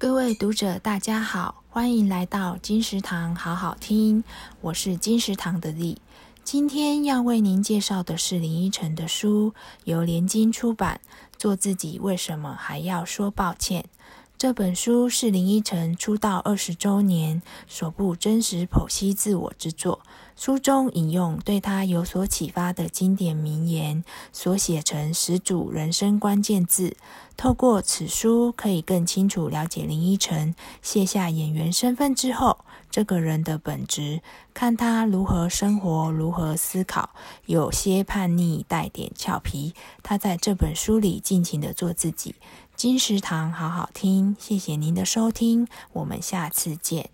各位读者，大家好，欢迎来到金石堂好好听，我是金石堂的丽。今天要为您介绍的是林依晨的书，由联经出版。做自己，为什么还要说抱歉？这本书是林依晨出道二十周年首部真实剖析自我之作。书中引用对他有所启发的经典名言，所写成十组人生关键字。透过此书，可以更清楚了解林依晨卸下演员身份之后，这个人的本质，看他如何生活，如何思考，有些叛逆，带点俏皮。他在这本书里尽情的做自己。金石堂好好听，谢谢您的收听，我们下次见。